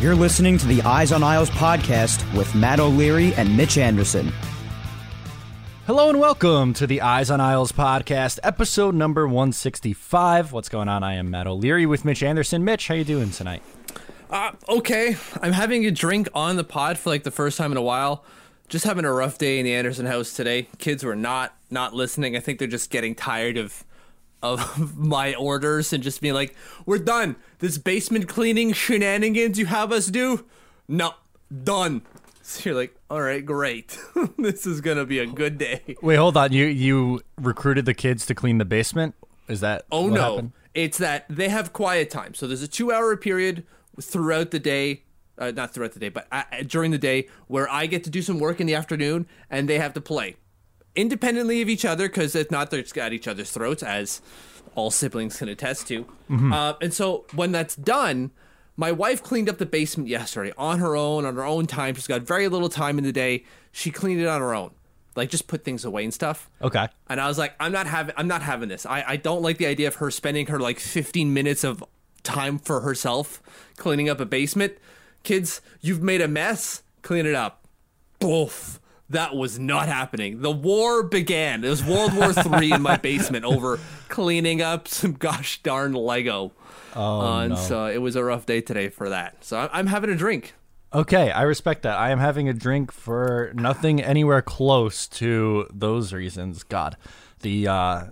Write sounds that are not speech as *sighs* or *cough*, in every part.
You're listening to the Eyes on Isles podcast with Matt O'Leary and Mitch Anderson. Hello and welcome to the Eyes on Isles podcast, episode number 165. What's going on? I am Matt O'Leary with Mitch Anderson. Mitch, how you doing tonight? Uh, okay. I'm having a drink on the pod for like the first time in a while. Just having a rough day in the Anderson house today. Kids were not not listening. I think they're just getting tired of of *laughs* my orders and just being like, "We're done. This basement cleaning shenanigans you have us do, no, done." *laughs* So you're like, "All right, great. *laughs* this is gonna be a good day." Wait, hold on. You you recruited the kids to clean the basement? Is that Oh no, happened? it's that they have quiet time. So there's a two-hour period throughout the day. Uh, not throughout the day, but uh, during the day, where I get to do some work in the afternoon, and they have to play independently of each other because if not, they're at each other's throats, as all siblings can attest to. Uh, and so when that's done, my wife cleaned up the basement yesterday on her own, on her own time. She's got very little time in the day. She cleaned it on her own, like just put things away and stuff. Okay. And I was like, I'm not having, I'm not having this. I, I don't like the idea of her spending her like 15 minutes of time for herself cleaning up a basement. Kids, you've made a mess. Clean it up. Boof. That was not happening. The war began. It was World War *laughs* Three in my basement over cleaning up some gosh darn Lego. Oh, Uh, and no. so it was a rough day today for that. So I'm, I'm having a drink. Okay, I respect that. I am having a drink for nothing anywhere close to those reasons. God, the uh,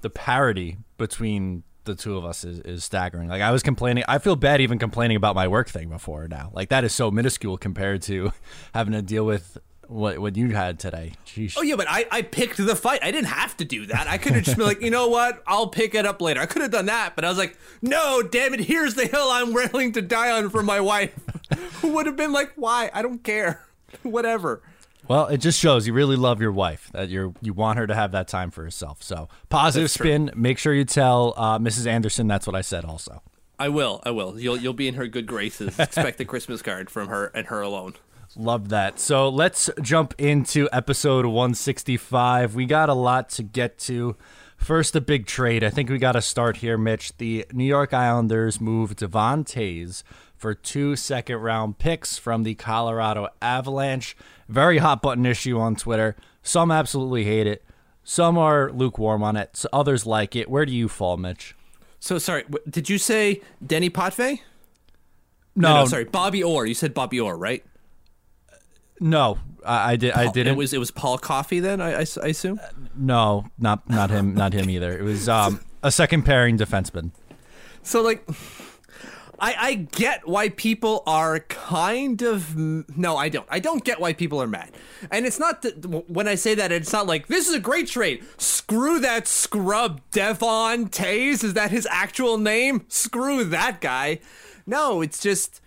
the parity between the two of us is, is staggering. Like I was complaining, I feel bad even complaining about my work thing before now. Like that is so minuscule compared to *laughs* having to deal with what what you had today. Jeez. Oh yeah, but I, I picked the fight. I didn't have to do that. I could have just been like, you know what? I'll pick it up later. I could have done that, but I was like, no, damn it! Here's the hill I'm willing to die on for my wife. *laughs* Who would have been like, why? I don't care. *laughs* Whatever. Well, it just shows you really love your wife. That you you want her to have that time for herself. So positive That's true. spin. Make sure you tell uh, Mrs. Anderson that's what I said. Also. I will. I will. You'll you'll be in her good graces. Expect a Christmas card from her and her alone. Love that. So let's jump into episode 165. We got a lot to get to. First, a big trade. I think we got to start here, Mitch. The New York Islanders moved Devon Toews for two second round picks from the Colorado Avalanche. Very hot button issue on Twitter. Some absolutely hate it. Some are lukewarm on it. So others like it. Where do you fall, Mitch? So sorry. Did you say Denis Potvin? No, sorry, Bobby Orr. You said Bobby Orr, right? No, I, I did. I didn't. It was it was Paul Coffey then. I. I assume. no, not not him. Not him either. It was um, a second pairing defenseman. So like I I get why people are kind of no, I don't. I don't get why people are mad. And it's not that when I say that it's not like this is a great trade. Screw that scrub Devon Toews. Is that his actual name? Screw that guy. No, it's just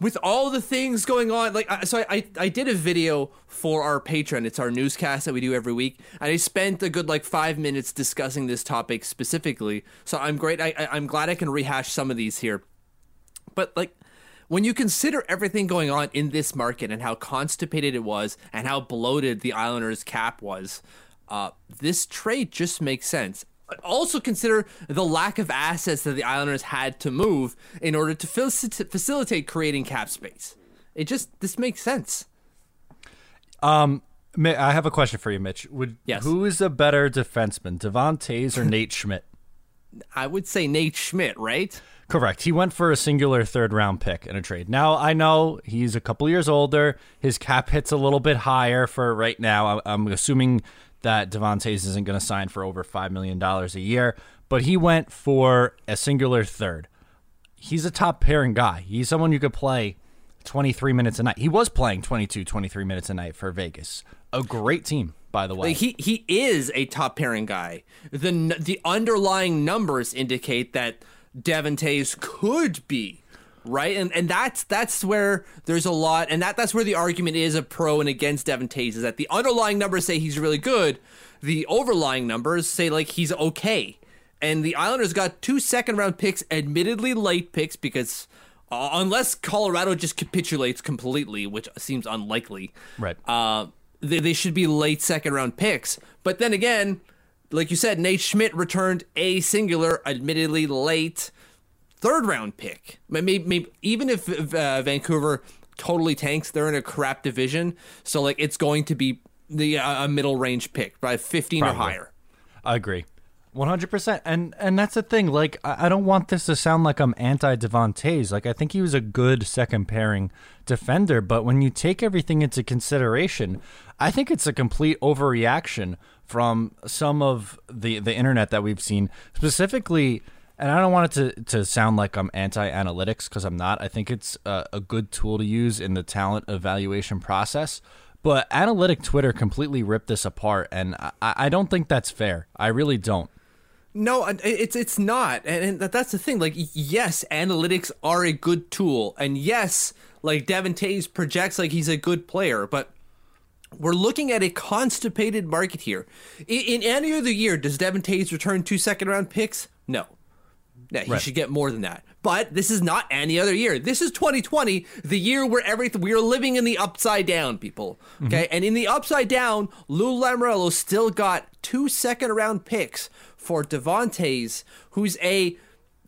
with all the things going on like so I, I did a video for our Patreon. It's our newscast that we do every week. And i spent a good like five minutes discussing this topic specifically. So i'm great. I, i'm glad i can rehash some of these here. But like when you consider everything going on in this market and how constipated it was and how bloated the islanders cap was uh, this trade just makes sense also consider the lack of assets that the Islanders had to move in order to facilitate creating cap space. It just this makes sense. Um, Mi- I have a question for you, Mitch. Would Yes. who is a better defenseman, Devon Toews or Nate Schmidt? I would say Nate Schmidt, right? Correct. He went for a singular third round pick in a trade. Now, I know he's a couple years older. His cap hit's a little bit higher for right now. I'm assuming that Devon Toews isn't going to sign for over $5 million a year, but he went for a singular third. He's a top pairing guy. He's someone you could play 23 minutes a night. He was playing 22, 23 minutes a night for Vegas. A great team, by the way. He he is a top pairing guy. The the underlying numbers indicate that Devon Toews could be right? And and that's that's where there's a lot and that that's where the argument is of pro and against Devon Toews is that the underlying numbers say he's really good. The overlying numbers say like he's okay. And the Islanders got two second round picks admittedly late picks because uh, unless Colorado just capitulates completely which seems unlikely right. uh they, they should be late second round picks. But then again like you said Nate Schmidt returned a singular admittedly late third round pick. Maybe, maybe even if uh, Vancouver totally tanks, they're in a crap division, so like it's going to be the uh, a middle range pick by 15 Probably. or higher. I agree. 100% and and that's the thing like I, I don't want this to sound like i'm anti Devon Toews like i think he was a good second pairing defender but when you take everything into consideration i think it's a complete overreaction from some of the the internet that we've seen specifically and I don't want it to, to sound like I'm anti analytics because I'm not. I think it's a, a, good tool to use in the talent evaluation process. But analytic Twitter completely ripped this apart, and I, I don't think that's fair. I really don't. No, it's it's not, and that's the thing. Like, yes, analytics are a good tool, and yes, like Devon Toews projects like he's a good player, but we're looking at a constipated market here. In, any other year, does Devon Toews return two second round picks? No. Yeah, he right. should get more than that. But this is not any other year. This is 2020, the year where everything we are living in the upside down, people. Okay, mm-hmm. and in the upside down, Lou Lamoriello still got two second round picks for Devon Toews, who's a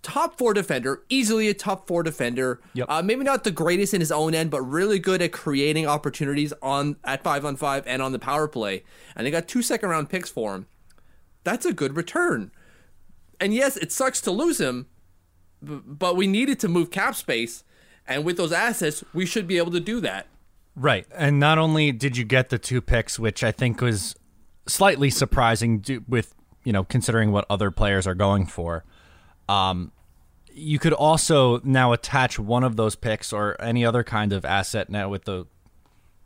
top four defender, easily a top four defender. Yep. Uh, maybe not the greatest in his own end, but really good at creating opportunities on at five on five and on the power play. And they got two second round picks for him. That's a good return and yes, it sucks to lose him, but we needed to move cap space, and with those assets, we should be able to do that. Right, and not only did you get the two picks, which I think was slightly surprising with you know considering what other players are going for. Um, you could also now attach one of those picks or any other kind of asset now with the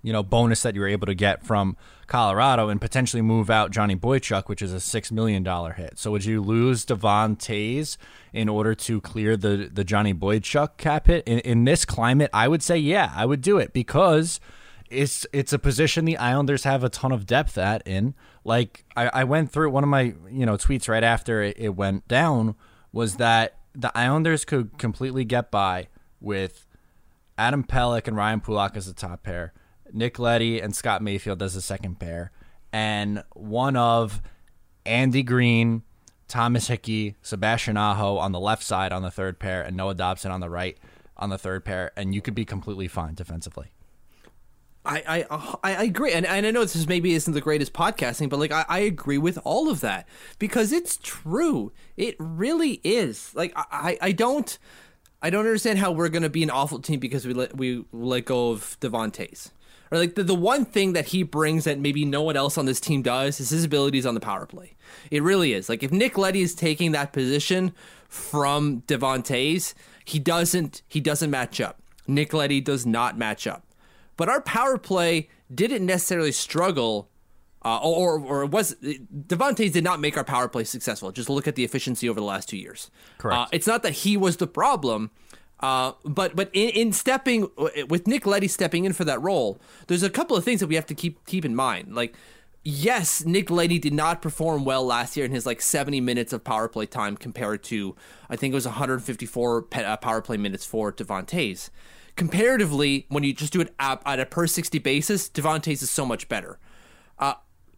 you know bonus that you were able to get from Colorado and potentially move out Johnny Boychuk, which is a six million dollar hit. So would you lose Devon Toews in order to clear the the Johnny Boychuk cap hit in, in this climate? I would say yeah, I would do it because it's it's a position the Islanders have a ton of depth at in. Like I, I went through one of my you know tweets right after it, it went down was that the Islanders could completely get by with Adam Pelech and Ryan Pulock as the top pair Nick Leddy and Scott Mayfield as the second pair, and one of Andy Greene, Thomas Hickey, Sebastian Aho on the left side on the third pair, and Noah Dobson on the right on the third pair, and you could be completely fine defensively. I, I I agree, and, and I know this is maybe isn't the greatest podcasting, but like I, I agree with all of that because it's true. It really is. Like I, I don't I don't understand how we're gonna be an awful team because we let we let go of Devon Toews or like the, the one thing that he brings that maybe no one else on this team does is his abilities on the power play. It really is. Like if Nick Leddy is taking that position from Devon Toews, he doesn't he doesn't match up. Nick Leddy does not match up. But our power play didn't necessarily struggle uh, or, or was Devon Toews did not make our power play successful. Just look at the efficiency over the last two years. Correct. Uh, it's not that he was the problem. Uh, but but in, in stepping with Nick Leddy stepping in for that role, there's a couple of things that we have to keep keep in mind. Like, yes, Nick Leddy did not perform well last year in his like 70 minutes of power play time compared to I think it was 154 uh, power play minutes for Devon Toews. Comparatively, when you just do it at, at a per 60 basis, Devon Toews is so much better.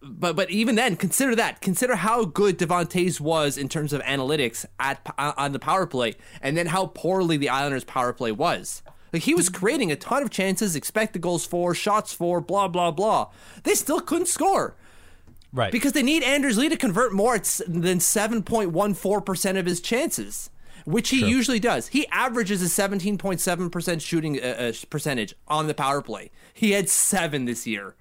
Uh, but but even then, consider that. Consider how good Devon Toews was in terms of analytics at on the power play, and then how poorly the Islanders' power play was. Like he was creating a ton of chances, expected goals for, shots for, blah blah blah. They still couldn't score. Right. Because they need Anders Lee to convert more than 7.14% of his chances, which he usually does. He averages a 17.7% shooting uh, uh, percentage on the power play. He had seven this year.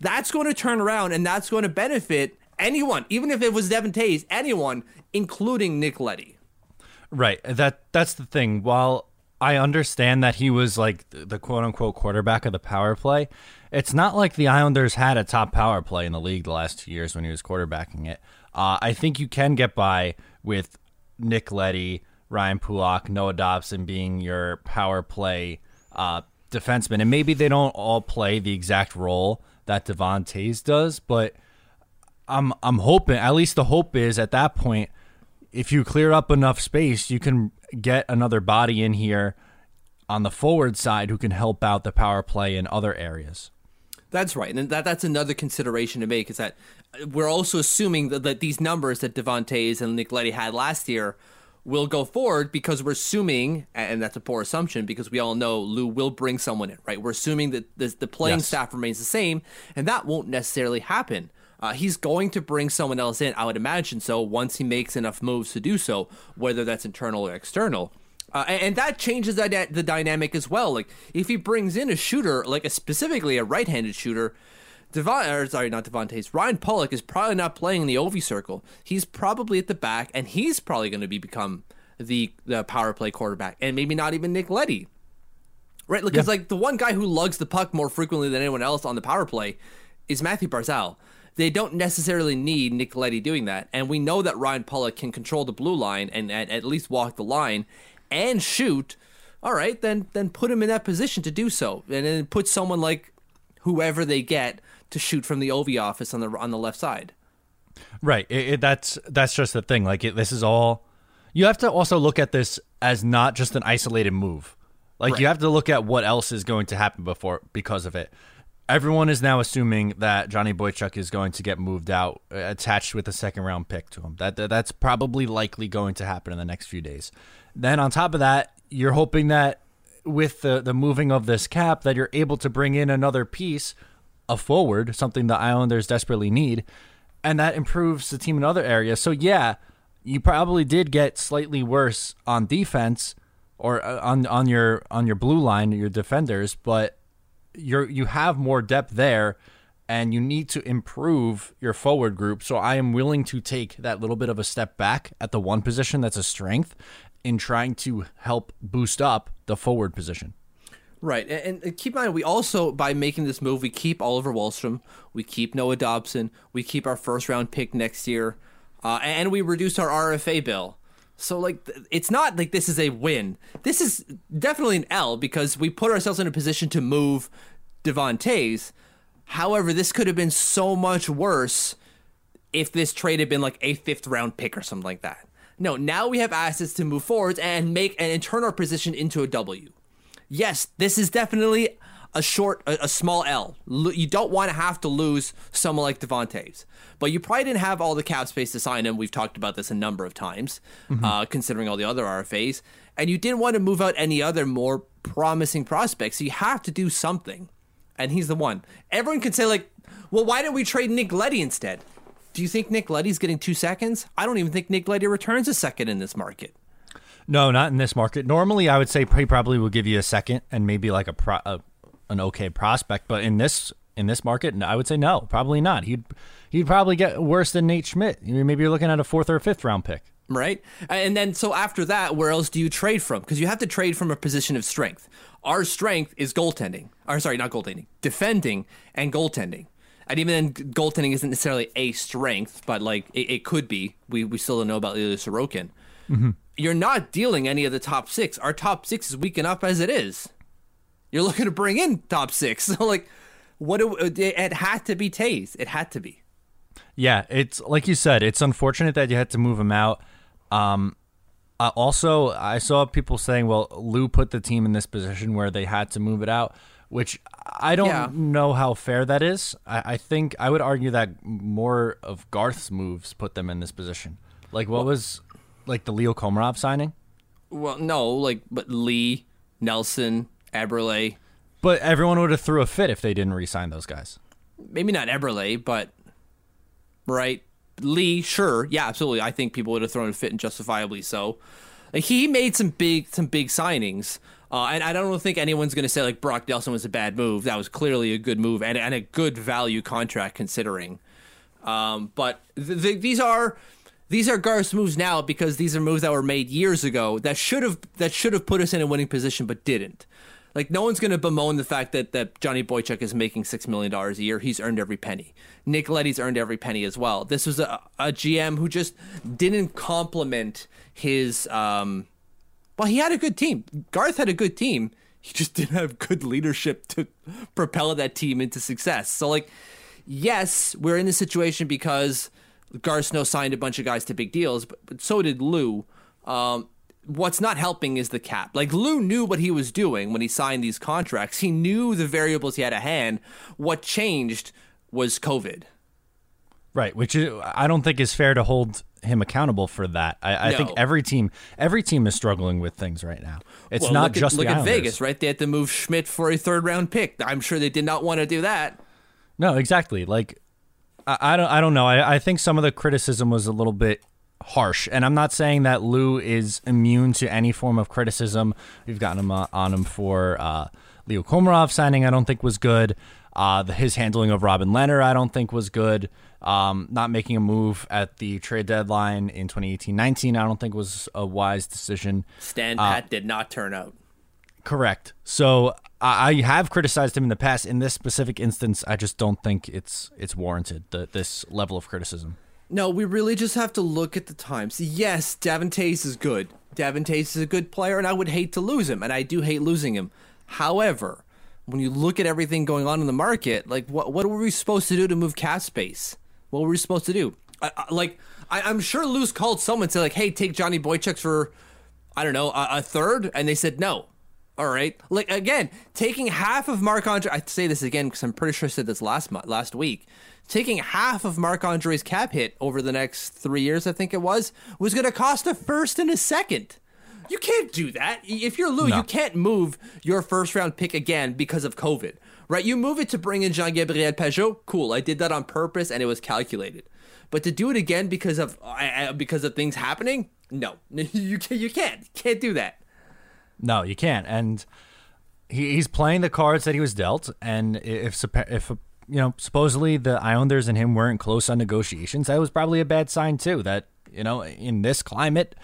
That's going to turn around and that's going to benefit anyone, even if it was Devon Toews, anyone, including Nick Leddy. Right. That that's the thing. While I understand that he was like the quote unquote quarterback of the power play, it's not like the Islanders had a top power play in the league the last two years when he was quarterbacking it. Uh, I think you can get by with Nick Leddy, Ryan Pulock, Noah Dobson being your power play uh, defenseman, and maybe they don't all play the exact role that Devon Toews does, but I'm I'm hoping at least the hope is at that point if you clear up enough space, you can get another body in here on the forward side who can help out the power play in other areas. That's right, and that that's another consideration to make is that we're also assuming that, that these numbers that Devon Toews and Nick Leddy had last year will go forward because we're assuming, and that's a poor assumption because we all know Lou will bring someone in, right? We're assuming that the, the playing yes. staff remains the same, and that won't necessarily happen. Uh, he's going to bring someone else in, I would imagine so, once he makes enough moves to do so, whether that's internal or external. Uh, and, and, that changes the, the dynamic as well. Like if he brings in a shooter, like a, specifically a right-handed shooter, Devon, or sorry, not Devon Toews. Ryan Pulock is probably not playing in the Ovi circle. He's probably at the back, and he's probably going to be become the the power play quarterback, and maybe not even Nick Leddy, right? Because yeah. like the one guy who lugs the puck more frequently than anyone else on the power play is Mathew Barzal they don't necessarily need Nick Leddy doing that. And we know that Ryan Pulock can control the blue line and, and at least walk the line and shoot. All right, then then put him in that position to do so, and then put someone like whoever they get to shoot from the Ovi office on the on the left side. Right. It, it, that's that's just the thing. Like it, this is all. You have to also look at this as not just an isolated move. Like right. you have to look at what else is going to happen before because of it everyone is now assuming that Johnny Boychuk is going to get moved out, uh, attached with a second round pick to him. That, that that's probably likely going to happen in the next few days. Then on top of that, you're hoping that with the the moving of this cap, that you're able to bring in another piece, a forward, something the Islanders desperately need, and that improves the team in other areas. So yeah, you probably did get slightly worse on defense or uh, on on your on your blue line, your defenders, but you're you have more depth there and you need to improve your forward group. So I am willing to take that little bit of a step back at the one position that's a strength in trying to help boost up the forward position. Right, and, and, keep in mind, we also by making this move, we keep Oliver Wahlstrom, we keep Noah Dobson, we keep our first round pick next year, uh, and we reduce our RFA bill. So like it's not like this is a win. This is definitely an L because we put ourselves in a position to move Devon Toews. However, this could have been so much worse if this trade had been like a fifth round pick or something like that. No, now we have assets to move forwards and make and turn our position into a W. Yes, this is definitely a short, a, a small L. You don't want to have to lose someone like Devon Toews but you probably didn't have all the cap space to sign him. We've talked about this a number of times, mm-hmm. uh, considering all the other RFAs, and you didn't want to move out any other more promising prospects. So you have to do something, and he's the one. Everyone can say like, well, why didn't we trade Nick Leddy instead? Do you think Nick Leddy's getting two seconds? I don't even think Nick Leddy returns a second in this market. No, not in this market. Normally, I would say he probably will give you a second and maybe like a, pro, a an okay prospect, but in this in this market, I would say no, probably not. He'd he'd probably get worse than Nate Schmidt. Maybe you're looking at a fourth or a fifth round pick. Right. And then so after that, where else do you trade from? Because you have to trade from a position of strength. Our strength is goaltending. Or sorry, not goaltending, defending and goaltending. And even then, goaltending isn't necessarily a strength, but like it, it could be. We we still don't know about Ilya Sorokin. Mm-hmm. You're not dealing any of the top six. Our top six is weak enough as it is. You're looking to bring in top six. *laughs* So like, what it, it had to be Toews. It had to be. Yeah, it's like you said. It's unfortunate that you had to move him out. Um, uh, also, I saw people saying, "Well, Lou put the team in this position where they had to move it out," which I don't yeah. know how fair that is. I, I, think I would argue that more of Garth's moves put them in this position. Like, what well, was like the Leo Komarov signing? Well, no, like but Lee, Nelson, Eberle. But everyone would have threw a fit if they didn't re-sign those guys. Maybe not Eberle, but right? Lee, sure, yeah, absolutely. I think people would have thrown a fit and justifiably so. Like, he made some big some big signings. Uh, and I don't think anyone's going to say like Brock Nelson was a bad move. That was clearly a good move and, and a good value contract considering. Um, but th- th- these are these are Garth's moves now because these are moves that were made years ago that should have that should have put us in a winning position but didn't. Like no one's going to bemoan the fact that that Johnny Boychuk is making six million dollars a year. He's earned every penny. Nick Leddy's earned every penny as well. This was a, a GM who just didn't complement his. Um, well, he had a good team. Garth had a good team. He just didn't have good leadership to propel that team into success. So, like, yes, we're in this situation because Garth Snow signed a bunch of guys to big deals, but, but so did Lou. Um, what's not helping is the cap. Like Lou knew what he was doing when he signed these contracts. He knew the variables he had at hand. What changed was COVID. Right, which is, I don't think is fair to hold him accountable for that. I, I No. think every team, every team is struggling with things right now. It's Well, not look just at, look at Vegas, right? They had to move Schmidt for a third round pick. I'm sure they did not want to do that. No, exactly. Like I, I don't I don't know. I, I think some of the criticism was a little bit harsh. And I'm not saying that Lou is immune to any form of criticism. We've gotten him uh, on him for uh, Leo Komarov signing. I don't think was good. Uh, the, his handling of Robin Lehner, I don't think was good. Um, not making a move at the trade deadline in 2018-19, I don't think was a wise decision. Stan Uh, Pat did not turn out. Correct. So I, have criticized him in the past. In this specific instance, I just don't think it's it's warranted. The, this level of criticism. No, we really just have to look at the times. Yes, Devon Toews is good. Devon Toews is a good player, and I would hate to lose him, and I do hate losing him. However, when you look at everything going on in the market, like what what were we supposed to do to move cap space? What were we supposed to do? I, I, like I, I'm sure Lou's called someone and said like, "Hey, take Johnny Boychuk for, I don't know, a, a third," and they said no. All right, like again, taking half of Marc Andre. I say this again because I'm pretty sure I said this last month, last week. Taking half of Marc Andre's cap hit over the next three years, I think it was, was going to cost a first and a second. You can't do that. If you're Lou, you can't move your first round pick again because of COVID, right? You move it to bring in Jean Gabriel Pageau. Cool, I did that on purpose and it was calculated. But to do it again because of uh, because of things happening, no, *laughs* you can't, you can't can't do that. No, you can't. And he, he's playing the cards that he was dealt. And if if you know supposedly the Islanders and him weren't close on negotiations, that was probably a bad sign too. That you know in this climate,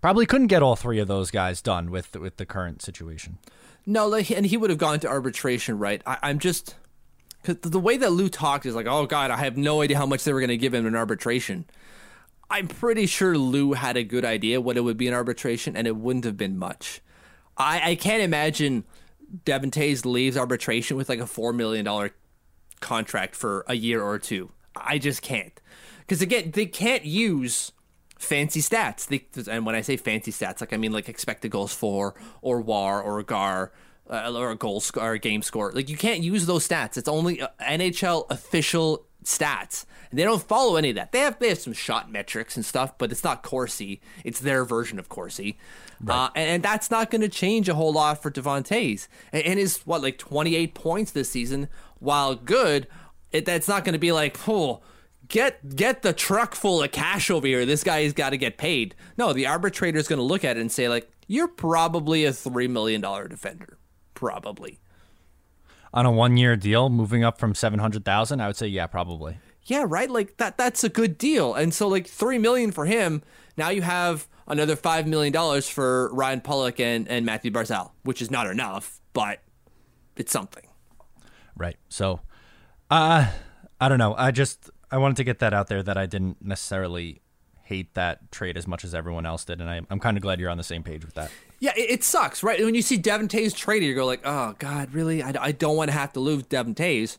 probably couldn't get all three of those guys done with with the current situation. No, like, and he would have gone to arbitration, right? I, I'm just because the way that Lou talked is like, oh god, I have no idea how much they were going to give him in arbitration. I'm pretty sure Lou had a good idea what it would be in arbitration, and it wouldn't have been much. I, I can't imagine Devon Toews leaves arbitration with like a four million dollar contract for a year or two. I just can't, because again, they can't use fancy stats. They, and when I say fancy stats, like I mean like expected goals for or WAR or GAR uh, or a goal score or a game score. Like you can't use those stats. It's only uh, NHL official stats. And they don't follow any of that. They have they have some shot metrics and stuff, but it's not Corsi. It's their version of Corsi. Uh, and, and that's not going to change a whole lot for Devon Toews. And, and his what like 28 points this season, while good, it, that's not going to be like oh get get the truck full of cash over here. This guy's got to get paid. No, the arbitrator's going to look at it and say like you're probably a three million dollar defender, probably. On a one year deal, moving up from seven hundred thousand, I would say yeah, probably. Yeah, right. Like that. That's a good deal. And so like three million for him. Now you have another five million dollars for Ryan Pulock and and Mathew Barzal, which is not enough, but it's something. Right. So, uh, I don't know. I just I wanted to get that out there that I didn't necessarily hate that trade as much as everyone else did, and I, I'm kind of glad you're on the same page with that. Yeah, it, it sucks, right? When you see Devon Toews traded, you go like, oh God, really? I, I don't want to have to lose Devon Toews.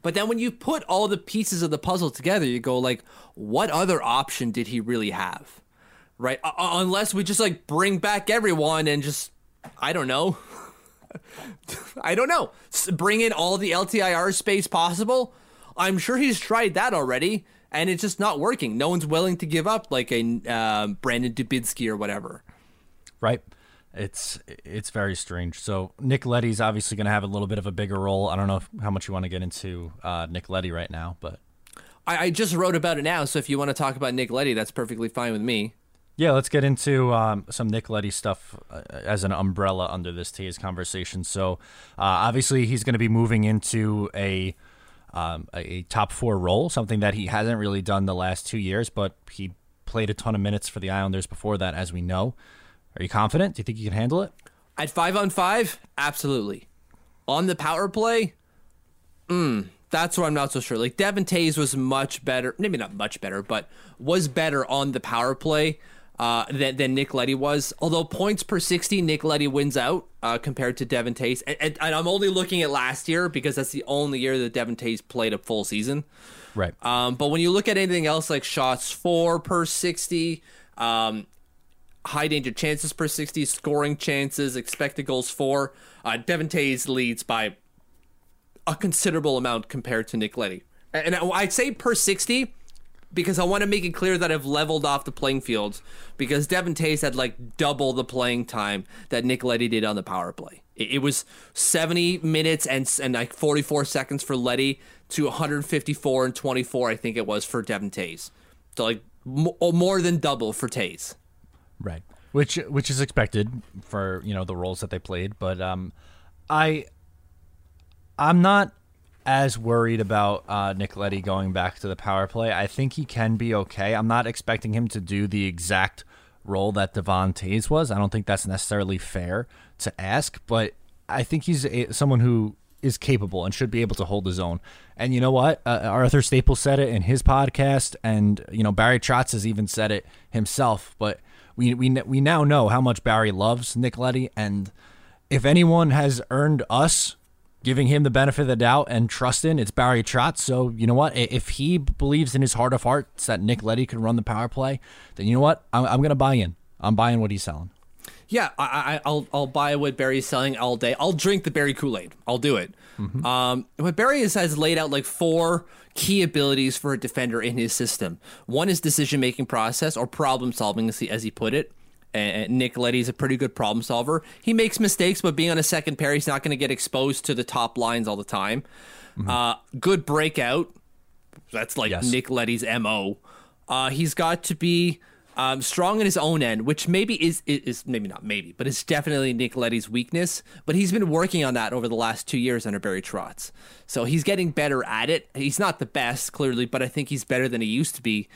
But then when you put all the pieces of the puzzle together, you go like, what other option did he really have? Right? Uh, unless we just like bring back everyone and just, I don't know. *laughs* I don't know. S- Bring in all the LTIR space possible. I'm sure he's tried that already, and it's just not working. No one's willing to give up like a um, Brandon Dubinsky or whatever. Right. It's it's very strange. So Nick Leddy's obviously going to have a little bit of a bigger role. I don't know if, how much you want to get into uh, Nick Leddy right now, but I, I just wrote about it now, so if you want to talk about Nick Leddy, that's perfectly fine with me. Yeah, let's get into um, some Nick Leddy stuff uh, as an umbrella under this Toews conversation. So, uh, obviously, he's going to be moving into a, um, a top four role, something that he hasn't really done the last two years, but he played a ton of minutes for the Islanders before that, as we know. Are you confident? Do you think you can handle it? At five on five, absolutely. On the power play, mm, that's where I'm not so sure. Like Devon Toews was much better, maybe not much better, but was better on the power play uh, than, than Nick Leddy was. Although points per 60, Nick Leddy wins out uh, compared to Devon Toews. And, and, and, I'm only looking at last year because that's the only year that Devon Toews played a full season. Right. Um, but when you look at anything else like shots for per 60, um, high danger chances per 60, scoring chances, expected goals for. Uh, Devon Toews leads by a considerable amount compared to Nick Leddy. And I'd say per 60 because I want to make it clear that I've leveled off the playing fields because Devon Toews had like double the playing time that Nick Leddy did on the power play. It, it was 70 minutes and, and like 44 seconds for Leddy to 154 and 24, I think it was, for Devon Toews. So like more than double for Toews. Right. Which which is expected for you know the roles that they played, but um, I I'm not as worried about uh, Nick Leddy going back to the power play. I think he can be okay. I'm not expecting him to do the exact role that Devon Toews was. I don't think that's necessarily fair to ask, but I think he's a, someone who is capable and should be able to hold his own. And you know what? Uh, Arthur Staples said it in his podcast, and you know Barry Trotz has even said it himself. But we we we now know how much Barry loves Nick Leddy, and if anyone has earned us giving him the benefit of the doubt and trust in, it's Barry Trotz. So you know what? If he believes in his heart of hearts that Nick Leddy can run the power play, then you know what? I'm, I'm going to buy in. I'm buying what he's selling. Yeah, I, I, will I'll buy what Barry's selling all day. I'll drink the Barry Kool Aid. I'll do it. Mm-hmm. Um, but Barry has, has laid out like four key abilities for a defender in his system. One is decision making process or problem solving, as he, as he put it. And Nick Leddy's a pretty good problem solver. He makes mistakes, but being on a second pair, he's not going to get exposed to the top lines all the time. Mm-hmm. Uh, good breakout. That's like yes. Nick Leddy's mo. Uh, he's got to be um, strong in his own end, which maybe is, is maybe not maybe, but it's definitely Nick Leddy's weakness. But he's been working on that over the last two years under Barry Trotz, so he's getting better at it. He's not the best, clearly, but I think he's better than he used to be.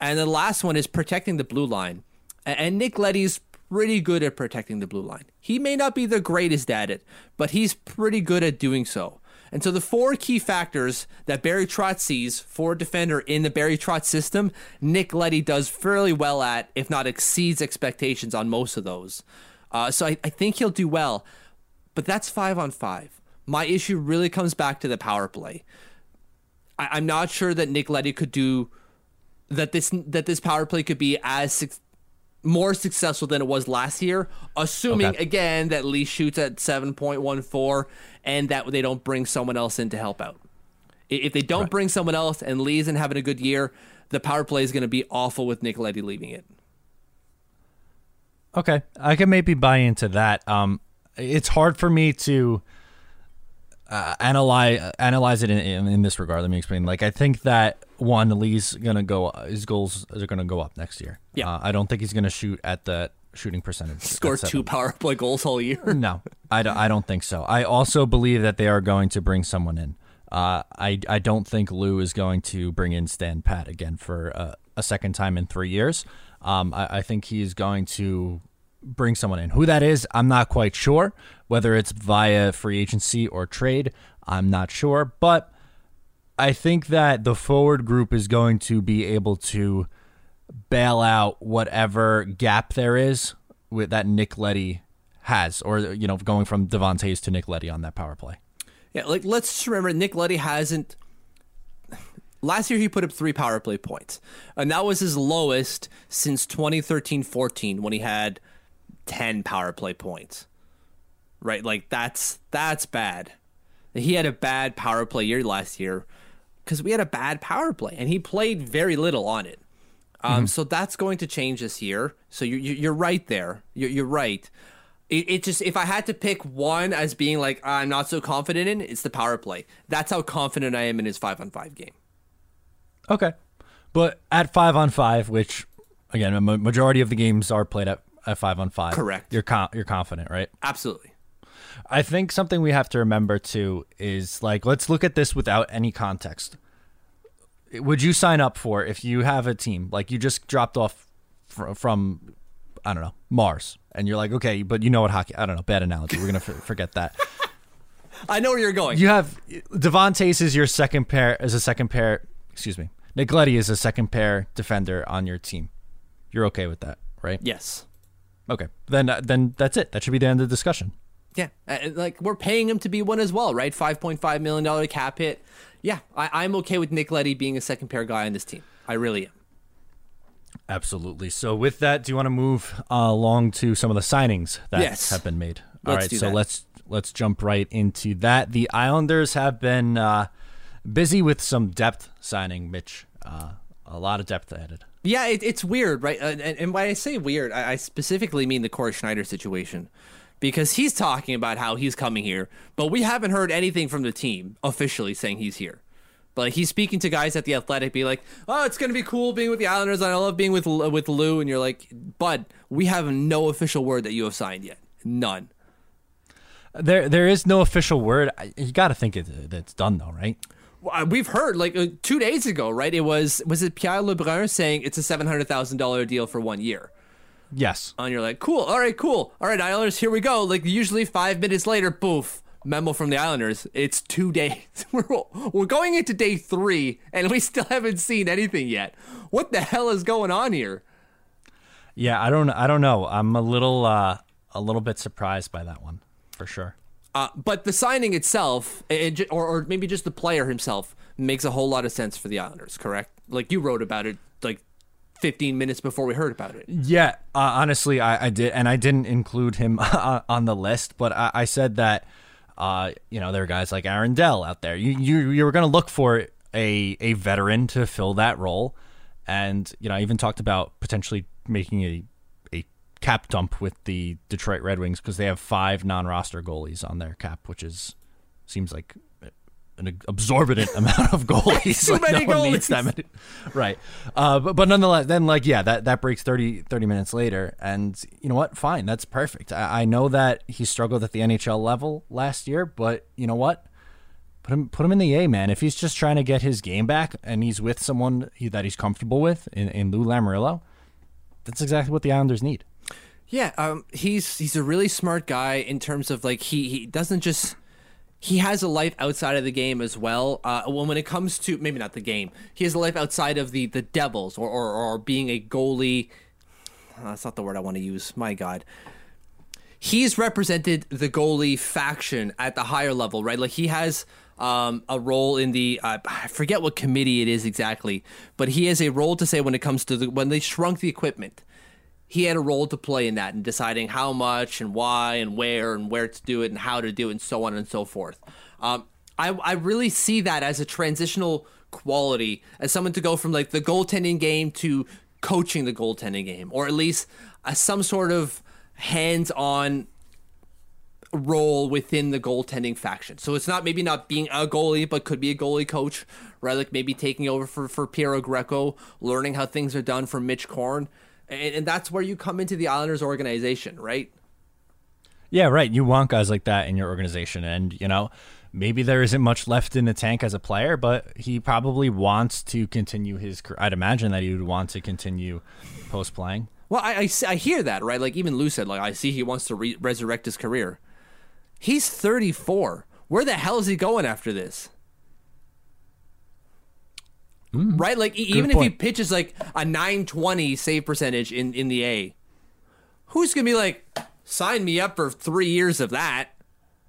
And the last one is protecting the blue line, and Nick Leddy's pretty good at protecting the blue line. He may not be the greatest at it, but he's pretty good at doing so. And so the four key factors that Barry Trotz sees for a defender in the Barry Trotz system, Nick Leddy does fairly well at, if not exceeds expectations on most of those. Uh, so I, I think he'll do well, but that's five on five. My issue really comes back to the power play. I, am not sure that Nick Leddy could do that. This that this power play could be as more successful than it was last year, assuming okay. again that Lee shoots at 7.14 and that they don't bring someone else in to help out. If they don't right. bring someone else and Lee isn't having a good year, the power play is going to be awful with Nick Leddy leaving it. Okay, I can maybe buy into that. Um, it's hard for me to uh, analyze analyze it in, in, in, this regard. Let me explain. Like, I think that one, Lee's gonna go. His goals are gonna go up next year. Yeah, uh, I don't think he's gonna shoot at that shooting percentage. *laughs* Score two power play goals all year. *laughs* no, I don't, don't think so. I also believe that they are going to bring someone in. Uh, I I don't think Lou is going to bring in Stan Pat again for a, a second time in three years. Um, I, I think he's going to bring someone in. Who that is, I'm not quite sure. Whether it's via free agency or trade, I'm not sure. But I think that the forward group is going to be able to bail out whatever gap there is with that Nick Leddy has, or you know, going from Devon Toews to Nick Leddy on that power play. Yeah, like let's just remember Nick Leddy hasn't. Last year he put up three power play points, and that was his lowest since 2013-14 when he had 10 power play points. Right? Like that's that's bad. He had a bad power play year last year because we had a bad power play and he played very little on it. Um, mm-hmm. So that's going to change this year. So you're, you're right there. You're, you're right. It, it, just, if I had to pick one as being like, I'm not so confident in, it's the power play. That's how confident I am in his five on five game. Okay, but at five on five, which again, a majority of the games are played at, at five on five. Correct. You're con- you're confident, right? Absolutely. I think something we have to remember too is like let's look at this without any context. Would you sign up for if you have a team like you just dropped off fr- from I don't know Mars and you're like okay, but you know what hockey? I don't know. Bad analogy. We're gonna f- forget that. *laughs* I know where you're going. You have Devon Toews is your second pair as a second pair. Excuse me. Nick is a second pair defender on your team. You're okay with that, right? yes. Okay. Then uh, then that's it. That should be the end of the discussion. Yeah, uh, like we're paying him to be one as well, right? Five point five million dollar cap hit. Yeah, I, I'm okay with Nick Leddy being a second pair guy on this team. I really am. Absolutely. So with that, do you want to move uh, along to some of the signings that Yes. have been made? All Let's right. So that. let's let's jump right into that. The Islanders have been uh, busy with some depth signing, Mitch. Uh, a lot of depth added. Yeah, it, it's weird, right? Uh, And, and when I say weird, I, I specifically mean the Cory Schneider situation because he's talking about how he's coming here, but we haven't heard anything from the team officially saying he's here. But like, he's speaking to guys at the Athletic, be like, "Oh, it's gonna be cool being with the Islanders. I love being with with Lou." And you're like, "Bud, we have no official word that you have signed yet. None." There there is no official word. You got to think it, it's done though, right? We've heard like uh, two days ago, right? It was was it Pierre Lebrun saying it's a seven hundred thousand dollar deal for one year. Yes. and you're like, cool, all right, cool, all right, Islanders, here we go. Like usually five minutes later, poof, memo from the Islanders. It's two days. *laughs* We're we're going into day three, and we still haven't seen anything yet. What the hell is going on here? Yeah. I don't I don't know. I'm a little uh, a little bit surprised by that one for sure. Uh, but the signing itself, it, or, or maybe just the player himself, makes a whole lot of sense for the Islanders. Correct? Like you wrote about it like 15 minutes before we heard about it. Yeah, uh, honestly, I, I did, and I didn't include him *laughs* on the list, but I, I said that, uh, you know, there are guys like Aaron Dell out there. You you you were going to look for a a veteran to fill that role, and you know, I even talked about potentially making a a cap dump with the Detroit Red Wings because they have five non-roster goalies on their cap, which is seems like an absorbent *laughs* amount of goalies. Too *laughs* Like, many no goalies. many. Right. Uh, but, but nonetheless, then like, yeah, that, that breaks 30, 30 minutes later. And you know what? Fine. That's perfect. I, I know that he struggled at the NHL level last year, but you know what? Put him, put him in the A, man. If he's just trying to get his game back and he's with someone he, that he's comfortable with in, in Lou Lamoriello, that's exactly what the Islanders need. Yeah, um, he's he's a really smart guy in terms of like he he doesn't just he has a life outside of the game as well. Uh, when when it comes to maybe not the game, he has a life outside of the the Devils or or, or being a goalie. Uh, that's not the word I want to use. My God. He's represented the goalie faction at the higher level, right? Like he has um, a role in the uh, I forget what committee it is exactly, but he has a role to say when it comes to the when they shrunk the equipment he had a role to play in that and deciding how much and why and where and where to do it and how to do it and so on and so forth. Um, I, I really see that as a transitional quality, as someone to go from like the goaltending game to coaching the goaltending game, or at least uh, some sort of hands-on role within the goaltending faction. So it's not maybe not being a goalie, but could be a goalie coach, right? Like maybe taking over for, for Piero Greco, learning how things are done from Mitch Korn. And, and that's where you come into the Islanders organization, right? Yeah, right. You want guys like that in your organization. And, you know, maybe there isn't much left in the tank as a player, but he probably wants to continue his career. I'd imagine that he would want to continue post playing. Well, I, I, see- I hear that, right? Like even Lou said, like I see he wants to re- resurrect his career. He's 34. Where the hell is he going after this? Mm-hmm. right? Like even if he pitches like a 920 save percentage in, in the A, who's gonna be like, sign me up for three years of that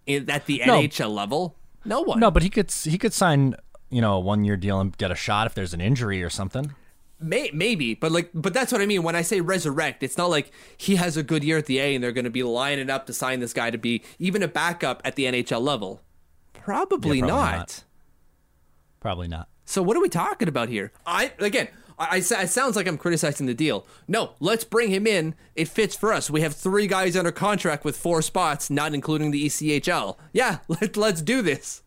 in, at the No. NHL level? No one. No, but he could he could sign, you know, a one year deal and get a shot if there's an injury or something. May, maybe, but like, but that's what I mean when I say resurrect. It's not like he has a good year at the A and they're going to be lining up to sign this guy to be even a backup at the NHL level. Probably, Yeah, probably not. not. Probably not. So what are we talking about here? I again, I, I it sounds like I'm criticizing the deal. No, let's bring him in. It fits for us. We have three guys under contract with four spots, not including the ECHL. Yeah, *laughs* let, let's do this.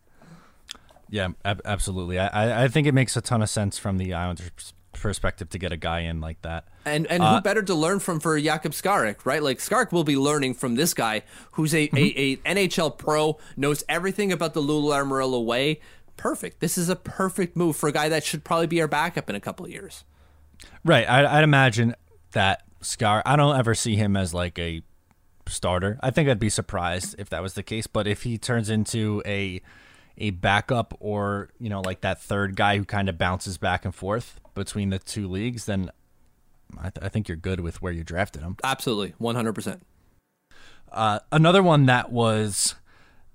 Yeah, ab- absolutely. I, I think it makes a ton of sense from the Islanders' perspective to get a guy in like that. And and Uh, who better to learn from for Jakub Skarek, right? Like Skarek will be learning from this guy who's a, a, a NHL pro, knows everything about the Lou Lamoriello way. Perfect. This is a perfect move for a guy that should probably be our backup in a couple of years. Right. I, I'd imagine that Scar. I don't ever see him as like a starter. I think I'd be surprised if that was the case. But if he turns into a a backup or you know like that third guy who kind of bounces back and forth between the two leagues, then I, th- I think you're good with where you drafted him. Absolutely, one hundred percent. Uh, another one that was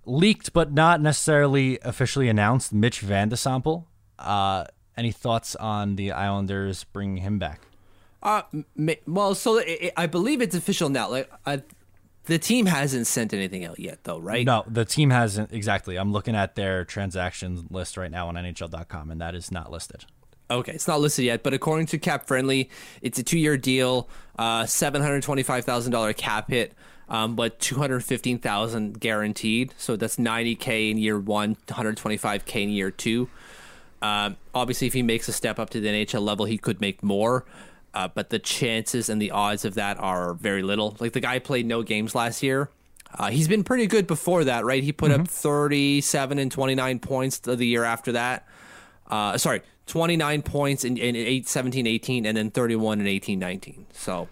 leaked but not necessarily officially announced, Mitch Vande Sompel. Uh, any thoughts on the Islanders bringing him back? Uh, well, so i I believe it's official now. Like, I, the team hasn't sent anything out yet, though, right? No, the team hasn't exactly. I'm looking at their transaction list right now on NHL.com, and that is not listed. Okay, it's not listed yet, but according to CapFriendly, it's a two-year deal, uh, seven hundred twenty-five thousand dollar cap hit, um, but two hundred fifteen thousand guaranteed. So that's ninety k in year one, one hundred twenty-five k in year two. Um, obviously, if he makes a step up to the NHL level, he could make more. Uh, but the chances and the odds of that are very little. Like the guy played no games last year. Uh, he's been pretty good before that, right? He put up 37 and 29 points the, the year after that. Uh, sorry, 29 points in, in 8, 17, 18, and then 31 and 18, 19. So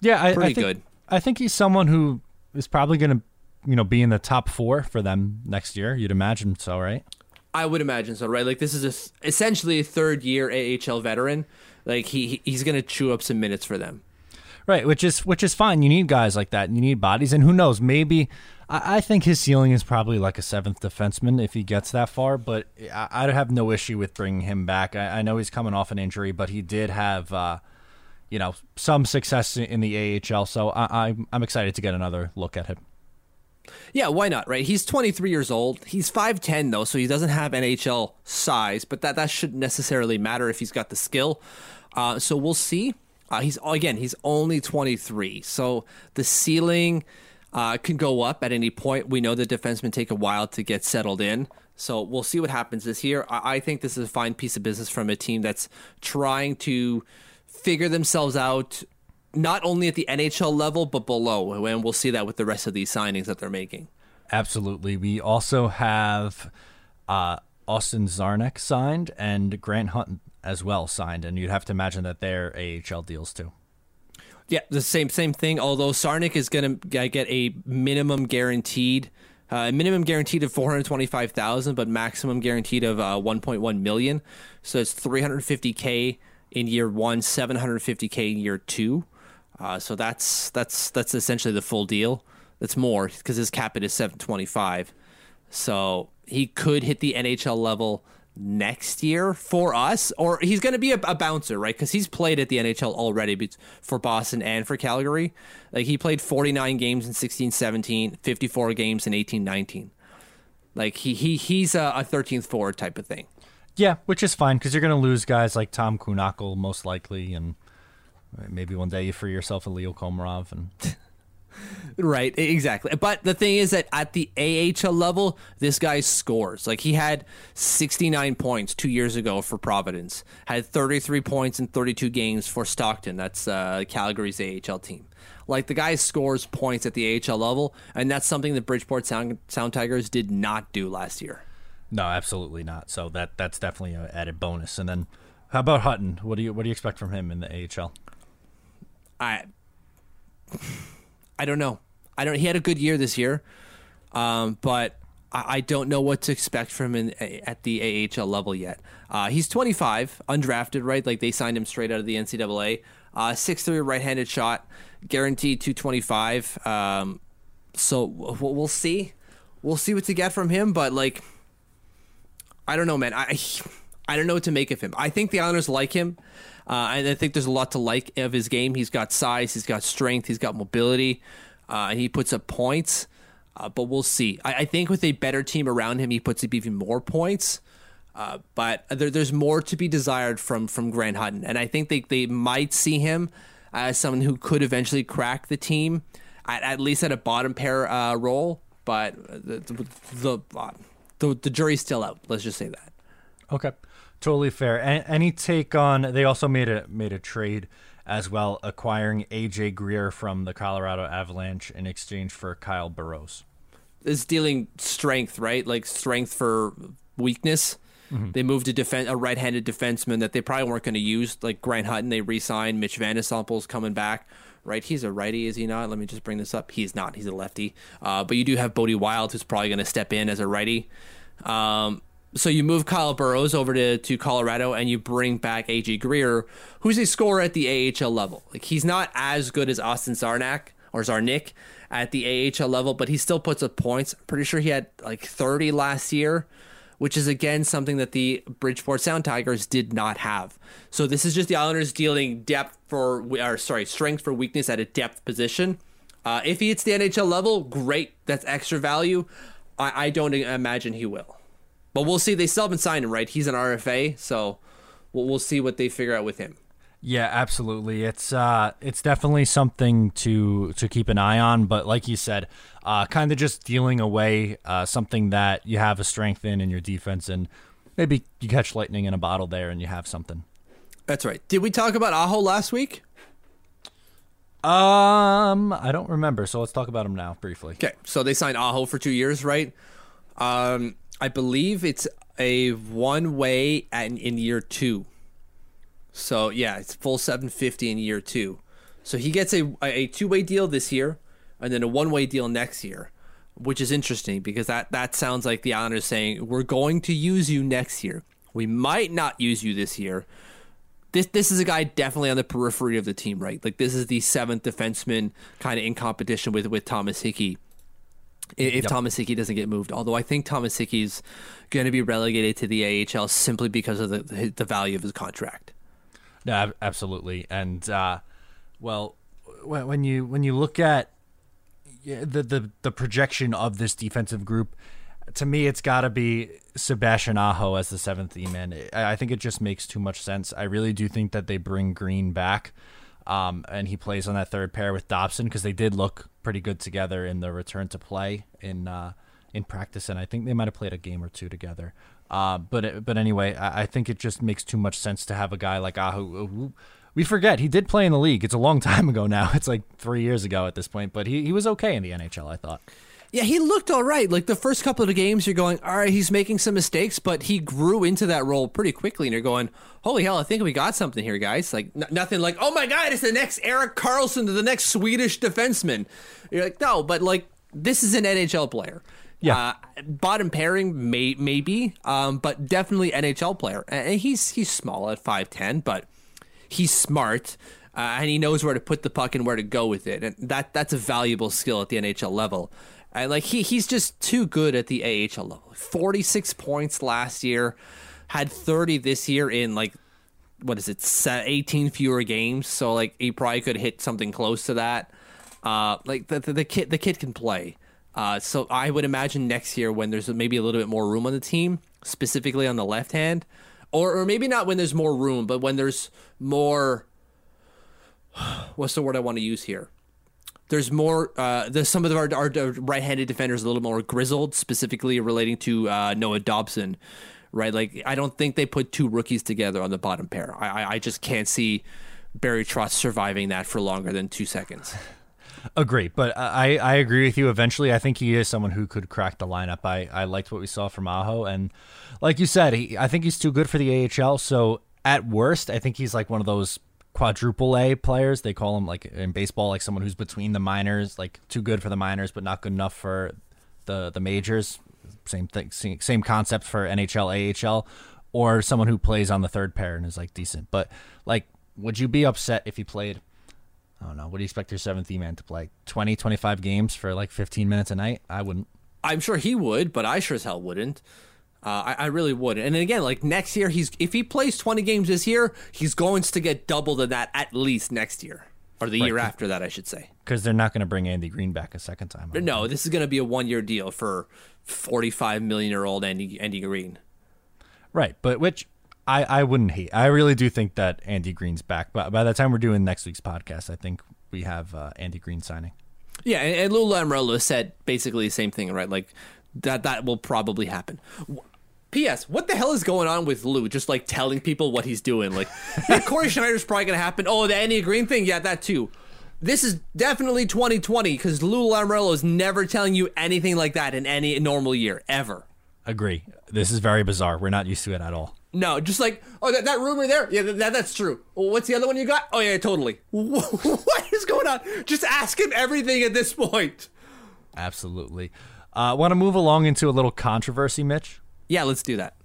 Yeah, I, Pretty I think, good. I think he's someone who is probably going to, you know, be in the top four for them next year. You'd imagine so, right? I would imagine so, right? Like this is a, th- essentially a third year AHL veteran. Like he he- he's going to chew up some minutes for them. Right, which is which is fine. You need guys like that. You need bodies, and who knows? Maybe I, I think his ceiling is probably like a seventh defenseman if he gets that far. But I, I have no issue with bringing him back. I, I know he's coming off an injury, but he did have, uh, you know, some success in the AHL. So I, I'm I'm excited to get another look at him. Yeah, why not, right? He's 23 years old. He's 5'10 though, so he doesn't have NHL size, but that that shouldn't necessarily matter if he's got the skill. Uh, so we'll see. Uh, he's again, he's only 23, so the ceiling uh, can go up at any point. We know the defensemen take a while to get settled in, so we'll see what happens this year. I, I think this is a fine piece of business from a team that's trying to figure themselves out, not only at the NHL level but below, and we'll see that with the rest of these signings that they're making. Absolutely. We also have uh, Austin Czarnik signed and Grant Hunt as well signed, and you'd have to imagine that they're AHL deals too. Yeah, the same same thing. Although Czarnik is going to get a minimum guaranteed, uh, minimum guaranteed of four hundred twenty five thousand, but maximum guaranteed of uh, one point one million. So it's three hundred fifty k in year one, seven hundred fifty k in year two. Uh, so that's that's that's essentially the full deal. That's more because his cap hit is seven twenty five. So he could hit the NHL level next year for us, or he's going to be a, a bouncer, right? Because he's played at the NHL already for Boston and for Calgary. Like he played 49 games in 16 17, 54 games in 18 19. Like he, he he's a, a 13th forward type of thing. Yeah, which is fine because you're going to lose guys like Tom Kuhnhackl most likely, and maybe one day you free yourself a Leo Komarov. And *laughs* Right, exactly. But the thing is that at the AHL level, this guy scores. Like he had 69 points two years ago for Providence, had 33 points in 32 games for Stockton. That's uh, Calgary's AHL team. Like the guy scores points at the AHL level, and that's something the Bridgeport Sound, Sound Tigers did not do last year. No, absolutely not. So that that's definitely an added bonus. And then how about Hutton? What do you what do you expect from him in the AHL? I I don't know. I don't. He had a good year this year, um, but I, I don't know what to expect from him in, at the AHL level yet. Uh, he's 25, undrafted, right? Like they signed him straight out of the NCAA. Uh, 6'3", right-handed shot, guaranteed 225. Um, so we'll see. We'll see what to get from him, but like, I don't know, man. I I don't know what to make of him. I think the Islanders like him, uh, and I think there's a lot to like of his game. He's got size, he's got strength, he's got mobility, uh, and he puts up points. Uh, but we'll see. I, I think with a better team around him, he puts up even more points. Uh, but there, there's more to be desired from from Grant Hutton, and I think they they might see him as someone who could eventually crack the team at, at least at a bottom pair uh, role. But the, the, the the the jury's still out. Let's just say that. Okay, totally fair. A- any take on? They also made a made a trade as well, acquiring AJ Greer from the Colorado Avalanche in exchange for Kyle Burroughs. Is dealing strength, right? Like strength for weakness. Mm-hmm. They moved a defense, a right-handed defenseman that they probably weren't going to use, like Grant Hutton. They re-signed. Mitch Vande Sompel's coming back, right? He's a righty, is he not? Let me just bring this up. He's not. He's a lefty. Uh, but you do have Bode Wilde, who's probably going to step in as a righty. Um, so you move Kyle Burroughs over to, to Colorado and you bring back A.J. Greer, who's a scorer at the AHL level. Like he's not as good as Austin Czarnik or Czarnik at the AHL level, but he still puts up points. Pretty sure he had like 30 last year, which is again something that the Bridgeport Sound Tigers did not have. So this is just the Islanders dealing depth for, or sorry, strength for weakness at a depth position. Uh, if he hits the NHL level, great. That's extra value. I, I don't imagine he will. But we'll see. They still haven't signed him, right? He's an RFA, so we'll, we'll see what they figure out with him. Yeah, absolutely. It's uh, it's definitely something to to keep an eye on. But like you said, uh, kind of just dealing away uh, something that you have a strength in in your defense, and maybe you catch lightning in a bottle there, and you have something. That's right. Did we talk about Aho last week? Um, I don't remember. So let's talk about him now briefly. Okay, so they signed Aho for two years, right? Um, I believe it's a one way in, in year two. So yeah, it's full 750 in year two. So he gets a a two way deal this year, and then a one way deal next year, which is interesting because that that sounds like the Islanders saying we're going to use you next year. We might not use you this year. This this is a guy definitely on the periphery of the team, right? Like this is the seventh defenseman kind of in competition with with Thomas Hickey if yep. Thomas Hickey doesn't get moved. Although I think Thomas Hickey's going to be relegated to the AHL simply because of the the value of his contract. No, absolutely, and uh, well, when you when you look at the the the projection of this defensive group, to me, it's got to be Sebastian Aho as the seventh E man. I think it just makes too much sense. I really do think that they bring Greene back, um, and he plays on that third pair with Dobson because they did look pretty good together in the return to play in uh, in practice, and I think they might have played a game or two together. Uh, but but anyway, I, I, think it just makes too much sense to have a guy like Aho. Who, we forget he did play in the league. It's a long *laughs* time ago now. It's like three years ago at this point, but he, he was okay in the NHL. I thought. Yeah, he looked all right. Like the first couple of games, you're going, all right, he's making some mistakes, but he grew into that role pretty quickly. And you're going, holy hell, I think we got something here, guys. Like n- nothing like, oh my god, it's the next Erik Karlsson to the next Swedish defenseman. You're like, no, but like this is an NHL player. Yeah, uh, bottom pairing may maybe, um, but definitely NHL player. And he's he's small at five ten, but he's smart. Uh, and he knows where to put the puck and where to go with it, and that that's a valuable skill at the NHL level. And like he he's just too good at the AHL level. Forty six points last year, had thirty this year in like what is it, eighteen fewer games. So like he probably could hit something close to that. Uh, like the, the, the kid the kid can play. Uh, so I would imagine next year when there's maybe a little bit more room on the team, specifically on the left hand, or or maybe not when there's more room, but when there's more. *sighs* What's the word I want to use here? There's more. Uh, there's some of our, our right-handed defenders a little more grizzled, specifically relating to uh, Noah Dobson, right? Like I don't think they put two rookies together on the bottom pair. I I just can't see Barry Trotz surviving that for longer than two seconds. *laughs* Agree, but I, I agree with you. Eventually, I think he is someone who could crack the lineup. I, I liked what we saw from Aho, and like you said, he, I think he's too good for the AHL. So at worst, I think he's like one of those quadruple A players. They call him like in baseball, like someone who's between the minors, like too good for the minors, but not good enough for the the majors. Same thing, same concept for NHL, AHL, or someone who plays on the third pair and is like decent. But like, would you be upset if he played? I don't know. What do you expect your seventh E man to play? 20, 25 games for like 15 minutes a night? I wouldn't. I'm sure he would, but I sure as hell wouldn't. Uh, I, I, really would. And again, like next year, he's if he plays 20 games this year, he's going to get double than that at least next year or the right, year after that, I should say. Because they're not going to bring Andy Greene back a second time. No, think. this is going to be a one year deal for 45 million year old Andy Andy Greene. Right, but which I, I wouldn't hate. I really do think that Andy Greene's back. But by the time we're doing next week's podcast, I think we have uh, Andy Greene signing. Yeah, and, and Lou Lamoriello said basically the same thing, right? Like that that will probably happen. P.S. What the hell is going on with Lou? Just like telling people what he's doing. Like, *laughs* yeah, Cory Schneider's probably gonna happen. Oh, the Andy Greene thing. Yeah, that too. This is definitely 2020 because Lou Lamoriello is never telling you anything like that in any normal year ever. Agree. This is very bizarre. We're not used to it at all. No, just like oh that, that rumor there, yeah, that, that's true. What's the other one you got? Oh yeah, totally. *laughs* what is going on? Just ask him everything at this point. Absolutely. I uh, want to move along into a little controversy, Mitch. Yeah, let's do that.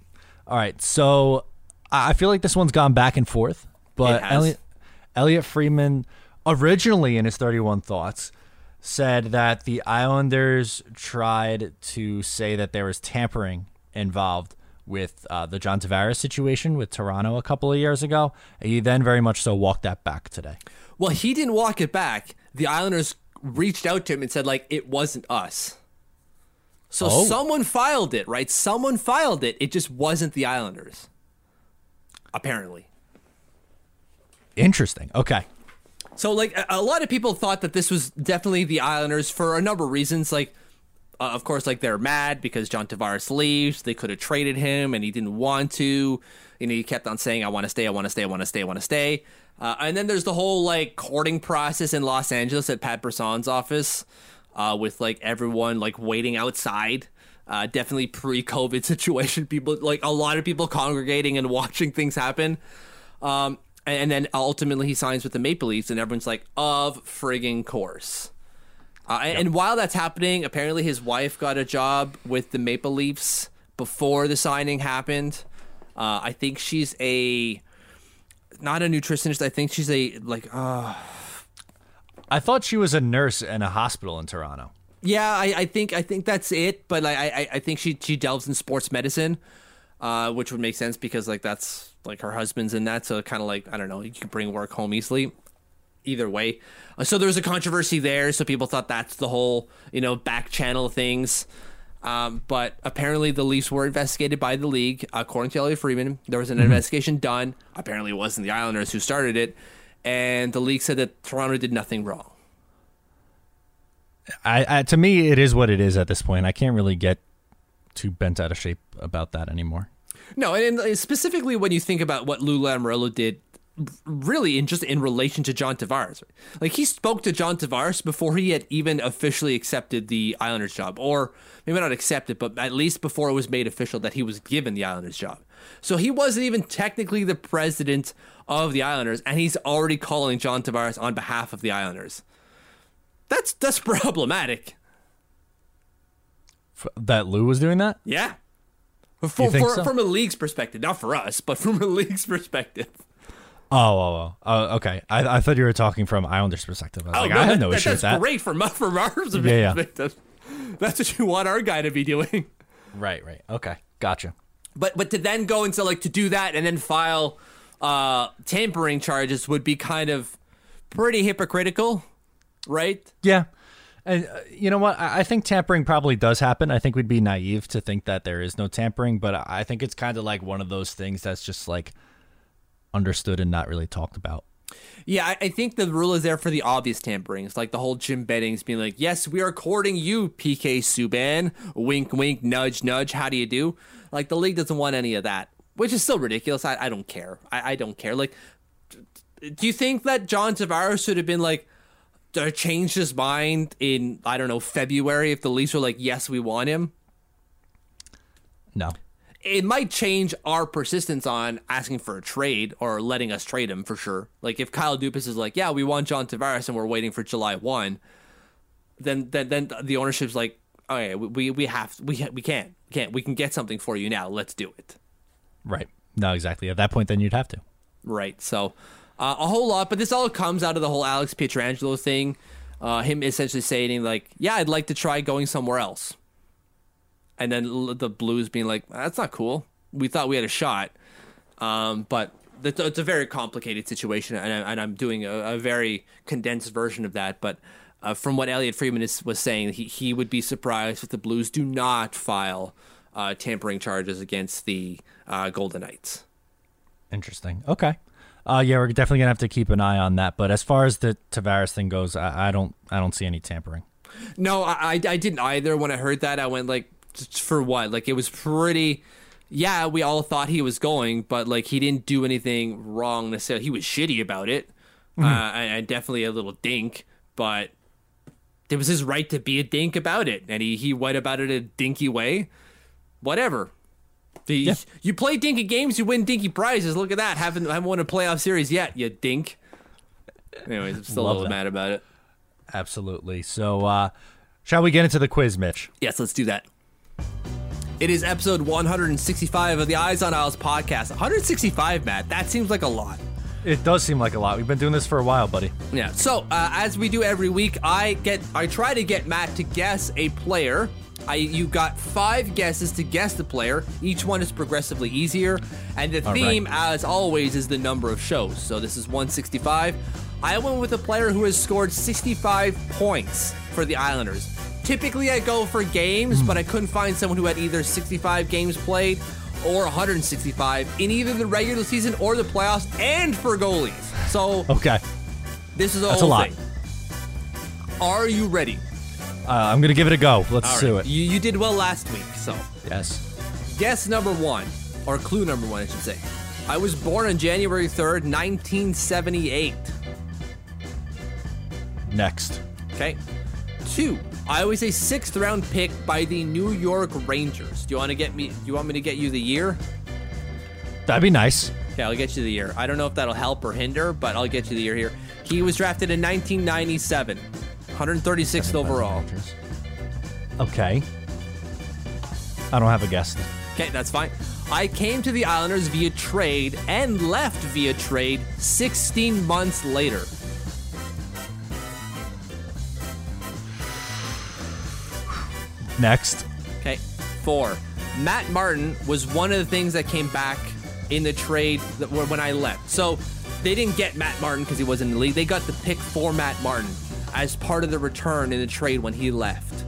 All right. So I feel like this one's gone back and forth, but Elliot, Elliot Friedman originally in his 31 thoughts said that the Islanders tried to say that there was tampering involved with uh, the John Tavares situation with Toronto a couple of years ago. He then very much so walked that back today. Well, he didn't walk it back. The Islanders reached out to him and said like it wasn't us. So oh. someone filed it, right? Someone filed it. It just wasn't the Islanders. Apparently. Interesting. Okay. So, like, a lot of people thought that this was definitely the Islanders for a number of reasons. Like, uh, of course, like they're mad because John Tavares leaves. They could have traded him, and he didn't want to. You know, he kept on saying, "I want to stay. I want to stay. I want to stay. I want to stay." Uh, and then there's the whole like courting process in Los Angeles at Pat Brisson's office, uh, with like everyone like waiting outside. Uh, definitely pre-COVID *laughs* situation. People like a lot of people congregating and watching things happen. Um, and then ultimately he signs with the Maple Leafs, and everyone's like, "Of frigging course." Uh, yep. And while that's happening, apparently his wife got a job with the Maple Leafs before the signing happened. Uh, I think she's a not a nutritionist. I think she's a like. Uh, I thought she was a nurse in a hospital in Toronto. Yeah, I, I think I think that's it. But I, I I think she she delves in sports medicine, uh, which would make sense because like that's like her husband's in that, so kind of like I don't know, you can bring work home easily. Either way, uh, so there was a controversy there. So people thought that's the whole you know back channel things. Um, but apparently the Leafs were investigated by the league. According to Elliot Friedman, there was an mm-hmm. investigation done. Apparently it wasn't the Islanders who started it, and the league said that Toronto did nothing wrong. I, I to me it is what it is at this point. I can't really get too bent out of shape about that anymore. No, and specifically when you think about what Lou Lamoriello did really in just in relation to John Tavares. Like he spoke to John Tavares before he had even officially accepted the Islanders job or maybe not accepted it but at least before it was made official that he was given the Islanders job. So he wasn't even technically the president of the Islanders and he's already calling John Tavares on behalf of the Islanders. That's that's *laughs* problematic. That Lou was doing that? Yeah. For, for, so? From a league's perspective, not for us, but from a *laughs* league's perspective. Oh, oh, oh, oh okay. I, I thought you were talking from Islanders' perspective. I was oh, like, no, I have no that, issue with that. great from *laughs* from our perspective. Yeah, yeah. That's what you want our guy to be doing. Right, right. Okay, gotcha. But but to then go into like to do that and then file uh tampering charges would be kind of pretty hypocritical, right? Yeah. And uh, you know what? I, I think tampering probably does happen. I think we'd be naive to think that there is no tampering, but I think it's kind of like one of those things that's just like understood and not really talked about. Yeah, I, I think the rule is there for the obvious tampering. It's like the whole Jim Bennings being like, "Yes, we are courting you, PK Subban." Wink, wink, nudge, nudge. How do you do? Like the league doesn't want any of that, which is still ridiculous. I, I don't care. I, I don't care. Like, do you think that John Tavares should have been like, uh, changed his mind in I don't know February if the Leafs were like, yes, we want him? No. It might change our persistence on asking for a trade or letting us trade him for sure. Like if Kyle Dubas is like, yeah, we want John Tavares and we're waiting for July one, then then then the ownership's like, okay, we we have we we can't we can't we can get something for you now. Let's do it. Right. No, exactly. At that point, then you'd have to. Right. So uh, a whole lot, but this all comes out of the whole Alex Pietrangelo thing. Uh, him essentially saying like, "Yeah, I'd like to try going somewhere else," and then the Blues being like, "That's not cool. We thought we had a shot." Um, but it's a very complicated situation, and, I, am doing a, a, very condensed version of that. But uh, from what Elliot Friedman is, was saying, he he would be surprised if the Blues do not file uh, tampering charges against the uh, Golden Knights. Interesting. Okay. Uh, yeah, we're definitely gonna have to keep an eye on that. But as far as the Tavares thing goes, I, I don't, I don't see any tampering. No, I, I didn't either. When I heard that, I went like, for what? Like it was pretty. Yeah, we all thought he was going, but like he didn't do anything wrong necessarily. He was shitty about it, uh, and, definitely a little dink. But it was his right to be a dink about it, and he he went about it a dinky way. Whatever. The, You play dinky games, you win dinky prizes. Look at that. Haven't haven't won a playoff series yet, you dink. Anyways, I'm still a little that. mad about it. Absolutely. So, uh, shall we get into the quiz, Mitch? Yes, let's do that. It is episode 165 of the Eyes on Isles podcast. 165, Matt. That seems like a lot. It does seem like a lot. We've been doing this for a while, buddy. Yeah. So uh, as we do every week, I get I try to get Matt to guess a player. I you got five guesses to guess the player. Each one is progressively easier, and the All right. theme, as always, is the number of shows. So this is 165. I went with a player who has scored 65 points for the Islanders. Typically, I go for games, but I couldn't find someone who had either 65 games played or 165 in either the regular season or the playoffs, and for goalies. So Okay. this is the That's a lot. thing. Are you ready? Uh, I'm going to give it a go. Let's All do right. it. You, you did well last week, so yes. guess number one, or clue number one, I should say. I was born on January 3rd, 1978. Next. Okay. Two, I was a sixth round pick by the New York Rangers. Do you want to get me? Do you want me to get you the year? That'd be nice. Okay, I'll get you the year. I don't know if that'll help or hinder, but I'll get you the year here. He was drafted in 1997, 136th overall. Okay. I don't have a guess. Okay, that's fine. I came to the Islanders via trade and left via trade 16 months later. Next. Okay, four. Matt Martin was one of the things that came back in the trade that, when I left. So they didn't get Matt Martin because he wasn't in the league. They got the pick for Matt Martin as part of the return in the trade when he left.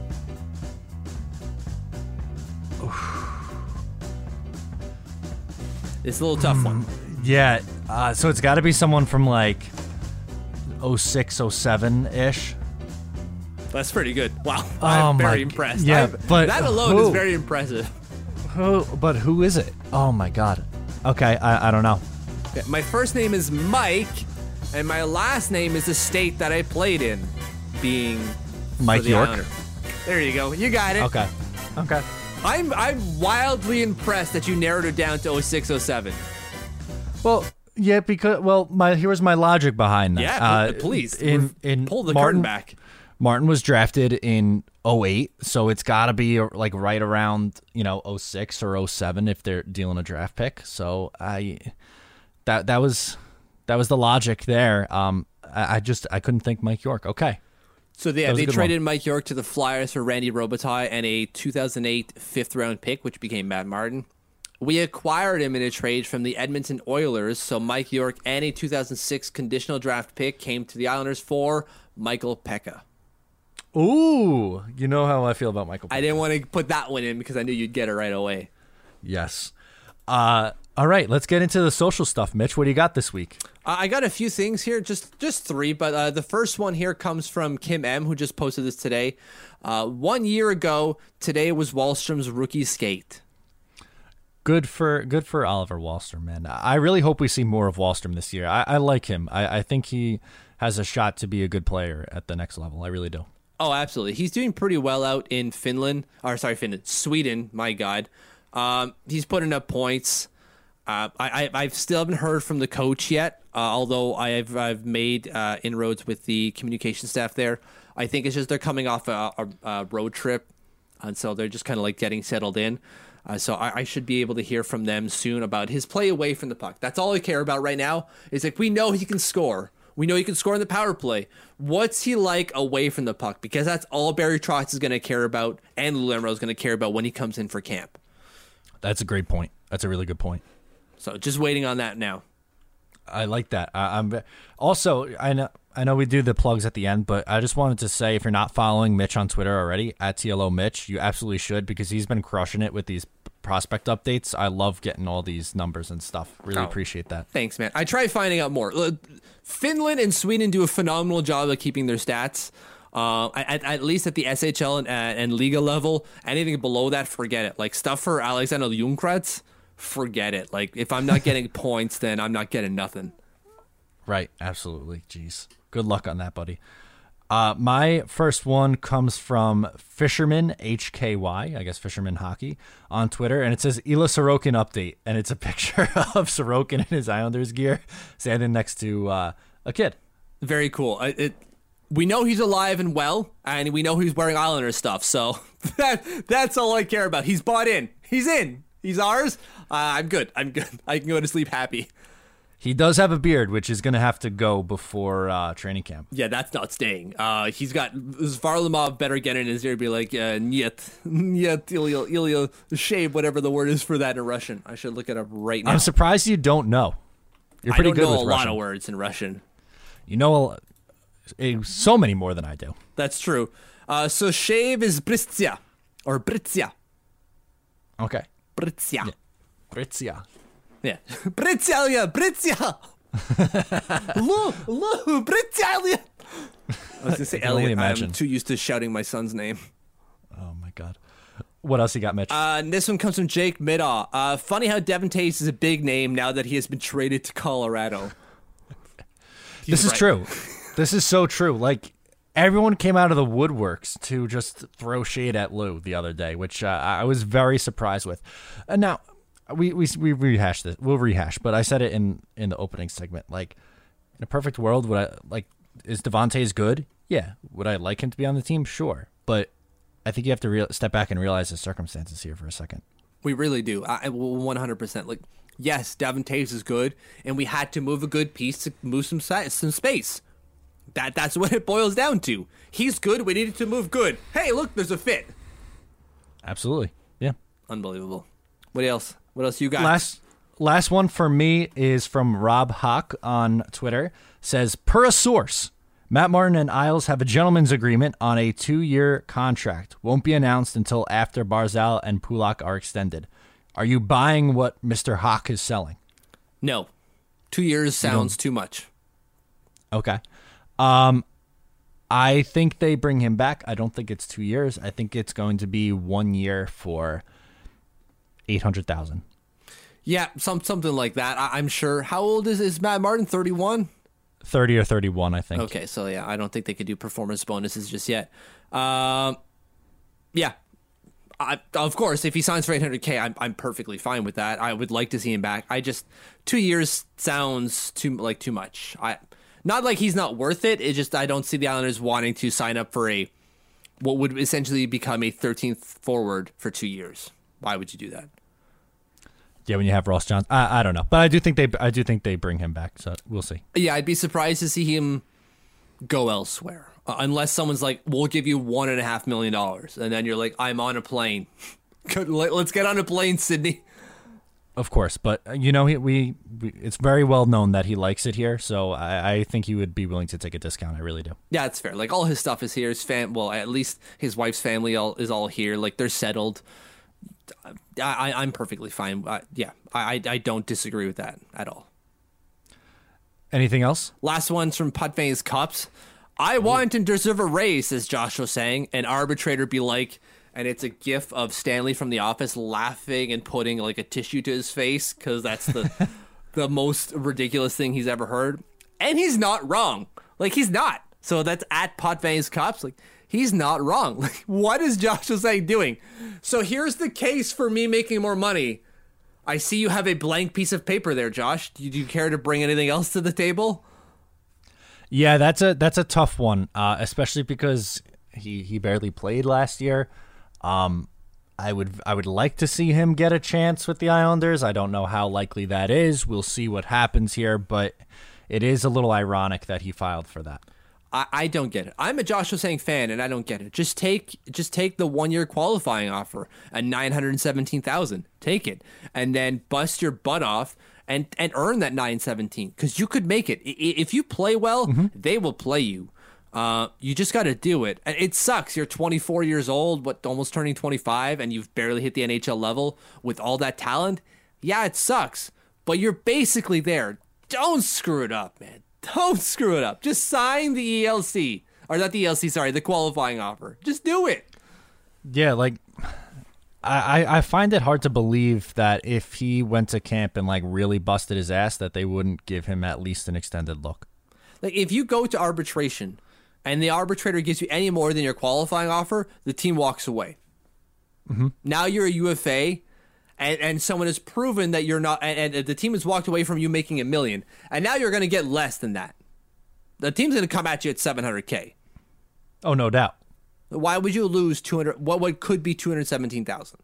It's a little tough one. Yeah. Uh, so it's got to be someone from like 06, 07 ish. That's pretty good. Wow, Oh *laughs* I'm very impressed. yeah, I'm- but that alone is very impressive. Who? But who is it? Oh my god. Okay, I, I don't know. Okay, My first name is Mike, and my last name is the state that I played in, being Mike the York. Islander. There you go. You got it. Okay. Okay. I'm I'm wildly impressed that you narrowed it down to 0607. Well, yeah, because well, my here was my logic behind that. Yeah, Uh, please. In in pull the Martin, curtain back. Martin was drafted in 08, so it's got to be uh, like right around, you know, 06 or 07 if they're dealing a draft pick. So I that that was that was the logic there. Um I, I just I couldn't think Mike York. Okay. So yeah, That was a they good traded Mike York to the Flyers for Randy Robitaille and a 2008 fifth round pick, which became Matt Martin. We acquired him in a trade from the Edmonton Oilers, so Mike York and a 2006 conditional draft pick came to the Islanders for Michael Peca. Ooh, you know how I feel about Michael. I didn't want to put that one in because I knew you'd get it right away. yes. Uh all right, let's get into the social stuff. Mitch, what do you got this week? Uh, I got a few things here, just just three, but uh, the first one here comes from Kim M, who just posted this today. Uh, one year ago, today was Wahlstrom's rookie skate. Good for good for Oliver Wahlstrom, man. I really hope we see more of Wahlstrom this year. I, I like him. I, I think he has a shot to be a good player at the next level. I really do. Oh, absolutely. He's doing pretty well out in Finland, or sorry, Finland, Sweden. My God, um, he's putting up points. Uh, I, I I've still haven't heard from the coach yet, uh, although I've I've made uh, inroads with the communication staff there. I think it's just they're coming off a, a, a road trip, and so they're just kind of like getting settled in. Uh, so I, I should be able to hear from them soon about his play away from the puck. That's all I care about right now. Is like we know he can score. We know he can score in the power play. What's he like away from the puck? Because that's all Barry Trotz is going to care about, and Lou is going to care about when he comes in for camp. That's a great point. That's a really good point. So just waiting on that now. I like that. I, I'm also I know I know we do the plugs at the end, but I just wanted to say if you're not following Mitch on Twitter already at TLO Mitch, you absolutely should because he's been crushing it with these prospect updates. I love getting all these numbers and stuff. Really Oh. appreciate that. Thanks, man. I try finding out more. Finland and Sweden do a phenomenal job of keeping their stats. Uh, at, at least at the SHL and, uh, and Liga level, anything below that, forget it. Like stuff for Alexander Ljungkrantz, forget it. Like if I'm not getting *laughs* points, then I'm not getting nothing. Right, absolutely. Jeez. Good luck on that, buddy. Uh, my first one comes from Fisherman HKY, I guess Fisherman Hockey, on Twitter, and it says Ilya Sorokin update, and it's a *laughs* picture of Sorokin in his Islanders gear standing next to uh, a kid. Very cool. It, it, we know he's alive and well, and we know he's wearing Islanders stuff, so *laughs* that that's all I care about. He's bought in. He's in. He's ours. Uh, I'm good. I'm good. *laughs* I can go to sleep happy. He does have a beard, which is going to have to go before uh, training camp. Yeah, that's not staying. Uh, he's got Varlamov better get in his ear and be like, uh, Niet, Ilya, Ilya, shave, whatever the word is for that in Russian. I should look it up right now. I'm surprised you don't know. You're pretty I don't good know with a Russian. lot of words in Russian. You know a, so many more than I do. That's true. Uh, so shave is Bristia, or Britsia. Okay. Britsia. Britsia. Yeah. *laughs* Britsia, Britsia. Lu, Lu, *laughs* Britsia. I was going to say Elliot. imagine. I'm too used to shouting my son's name. Oh my god. What else you got, Mitch? Uh, and this one comes from Jake Middaw. Uh, funny how Devon Toews is a big name now that he has been traded to Colorado. *laughs* this is right. true. This is so true. Like everyone came out of the woodworks to just throw shade at Lou the other day, which uh, I was very surprised with. And now we we we rehash this. We'll rehash, but I said it in in the opening segment. Like in a perfect world, would I like is Devon Toews good? Yeah. Would I like him to be on the team? Sure. But I think you have to real step back and realize the circumstances here for a second. We really do. I, I- 100%. Like, yes, Devon Toews is good, and we had to move a good piece to move some si- some space. That that's what it boils down to. He's good. We needed to move good. Hey, look, there's a fit. Absolutely. Yeah. Unbelievable. What else? What else you got? Last last one for me is from Rob Hawk on Twitter. Says per a source, Matt Martin and Isles have a gentleman's agreement on a two-year contract. Won't be announced until after Barzal and Pulock are extended. Are you buying what Mr. Hawk is selling? no, two years sounds too much. Okay. Um, I think they bring him back. I don't think it's two years. I think it's going to be one year for eight hundred thousand. Yeah, some something like that. I, I'm sure. How old is is Matt Martin? Thirty one. 30 or 31, I think. Okay, so yeah, I don't think they could do performance bonuses just yet. Um, yeah, I, of course, if he signs for 800k, I'm I'm perfectly fine with that. I would like to see him back. I just two years sounds too like too much. I not like he's not worth it. It just I don't see the Islanders wanting to sign up for a what would essentially become a 13th forward for two years. Why would you do that? Yeah, when you have Ross Johnston, I, I don't know, but I do think they I do think they bring him back. So we'll see. Yeah, I'd be surprised to see him go elsewhere uh, unless someone's like, "We'll give you one and a half million dollars," and then you're like, "I'm on a plane. *laughs* Let- Let's get on a plane, Sydney." Of course, but uh, you know we, we it's very well known that he likes it here, so I, I think he would be willing to take a discount. I really do. Yeah, it's fair. Like all his stuff is here. His fam, well, at least his wife's family all, is all here. Like they're settled. I, I'm perfectly fine. Uh, yeah, I, I don't disagree with that at all. Anything else? Last one's from Putve's Cups. I want and deserve a raise, says Josh Ho-Sang. An arbitrator be like, and it's a gif of Stanley from The Office laughing and putting like a tissue to his face because that's the *laughs* the most ridiculous thing he's ever heard. And he's not wrong. Like he's not. So that's at Potve's Cups. Like he's not wrong. *laughs* Like what is Josh Ho-Sang doing? So here's the case for me making more money. I see you have a blank piece of paper there, Josh. Do you, do you care to bring anything else to the table? Yeah, that's a that's a tough one, uh, especially because he he barely played last year. Um, I would I would like to see him get a chance with the Islanders. I don't know how likely that is. We'll see what happens here, but it is a little ironic that he filed for that. I, I don't get it. I'm a Josh Ho-Sang fan, and I don't get it. Just take just take the one year qualifying offer at nine hundred seventeen thousand. Take it, and then bust your butt off and and earn that nine seventeen because you could make it. If you play well, they will play you. Uh, you just got to do it. And It sucks. You're 24 years old, what almost turning 25, and you've barely hit the NHL level with all that talent. Yeah, it sucks, but you're basically there. Don't screw it up, man. Don't screw it up. Just sign the ELC. or not the ELC, sorry, the qualifying offer. Just do it. Yeah, like I, I find it hard to believe that if he went to camp and like really busted his ass, that they wouldn't give him at least an extended look. Like if you go to arbitration and the arbitrator gives you any more than your qualifying offer, the team walks away. Mm-hmm. Now you're a UFA, and, and someone has proven that you're not, and, and the team has walked away from you making a million, and now you're going to get less than that. The team's going to come at you at 700k. Oh, no doubt. Why would you lose 200? What what could be 217,000?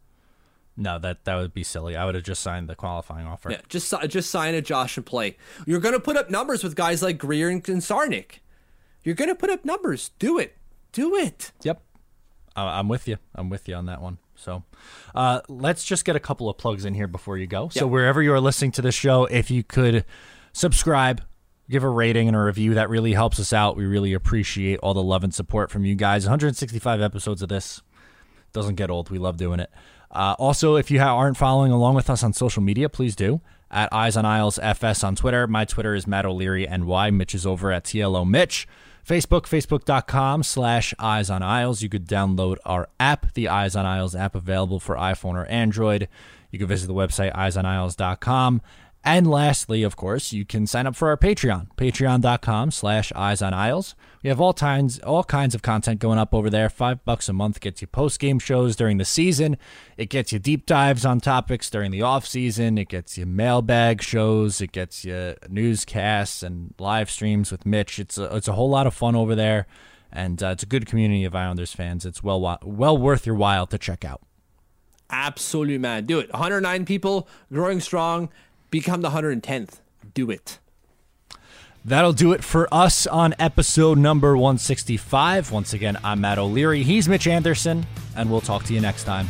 No, that that would be silly. I would have just signed the qualifying offer. Yeah, just just sign a Josh and play. You're going to put up numbers with guys like Greer and, and Czarnik. You're going to put up numbers. Do it. Do it. Yep. I'm with you. I'm with you on that one. So uh, let's just get a couple of plugs in here before you go. So wherever you are listening to this show, if you could subscribe, give a rating and a review, that really helps us out. We really appreciate all the love and support from you guys. 165 episodes of this doesn't get old. We love doing it. Uh, also, if you aren't following along with us on social media, please do. At Eyes on Isles FS on Twitter. My Twitter is Matt O'Leary NY. Mitch is over at TLO Mitch. Facebook, facebook.com slash Eyes on Isles. You could download our app, the Eyes on Isles app, available for iPhone or Android. You can visit the website, eyesonisles.com. And lastly, of course, you can sign up for our Patreon, patreon.com slash eyes on isles. We have all kinds all kinds of content going up over there. Five bucks a month gets you post game shows during the season. It gets you deep dives on topics during the off season. It gets you mailbag shows. It gets you newscasts and live streams with Mitch. It's a, it's a whole lot of fun over there, and uh, it's a good community of Islanders fans. It's well well worth your while to check out. Absolutely, man. Do it. 109 people, growing strong become the 110th. Do it. That'll do it for us on episode number 165. Once again, I'm Matt O'Leary. He's Mitch Anderson, and we'll talk to you next time.